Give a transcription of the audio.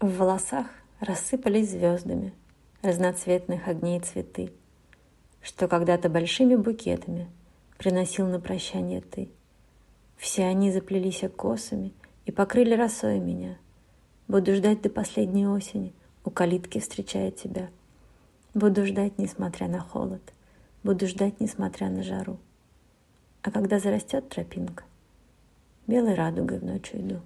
В волосах рассыпались звездами разноцветных огней цветы, что когда-то большими букетами приносил на прощание ты. Все они заплелись косами и покрыли росой меня. Буду ждать до последней осени, у калитки встречая тебя. Буду ждать, несмотря на холод, буду ждать, несмотря на жару. А когда зарастет тропинка, белой радугой в ночь уйду.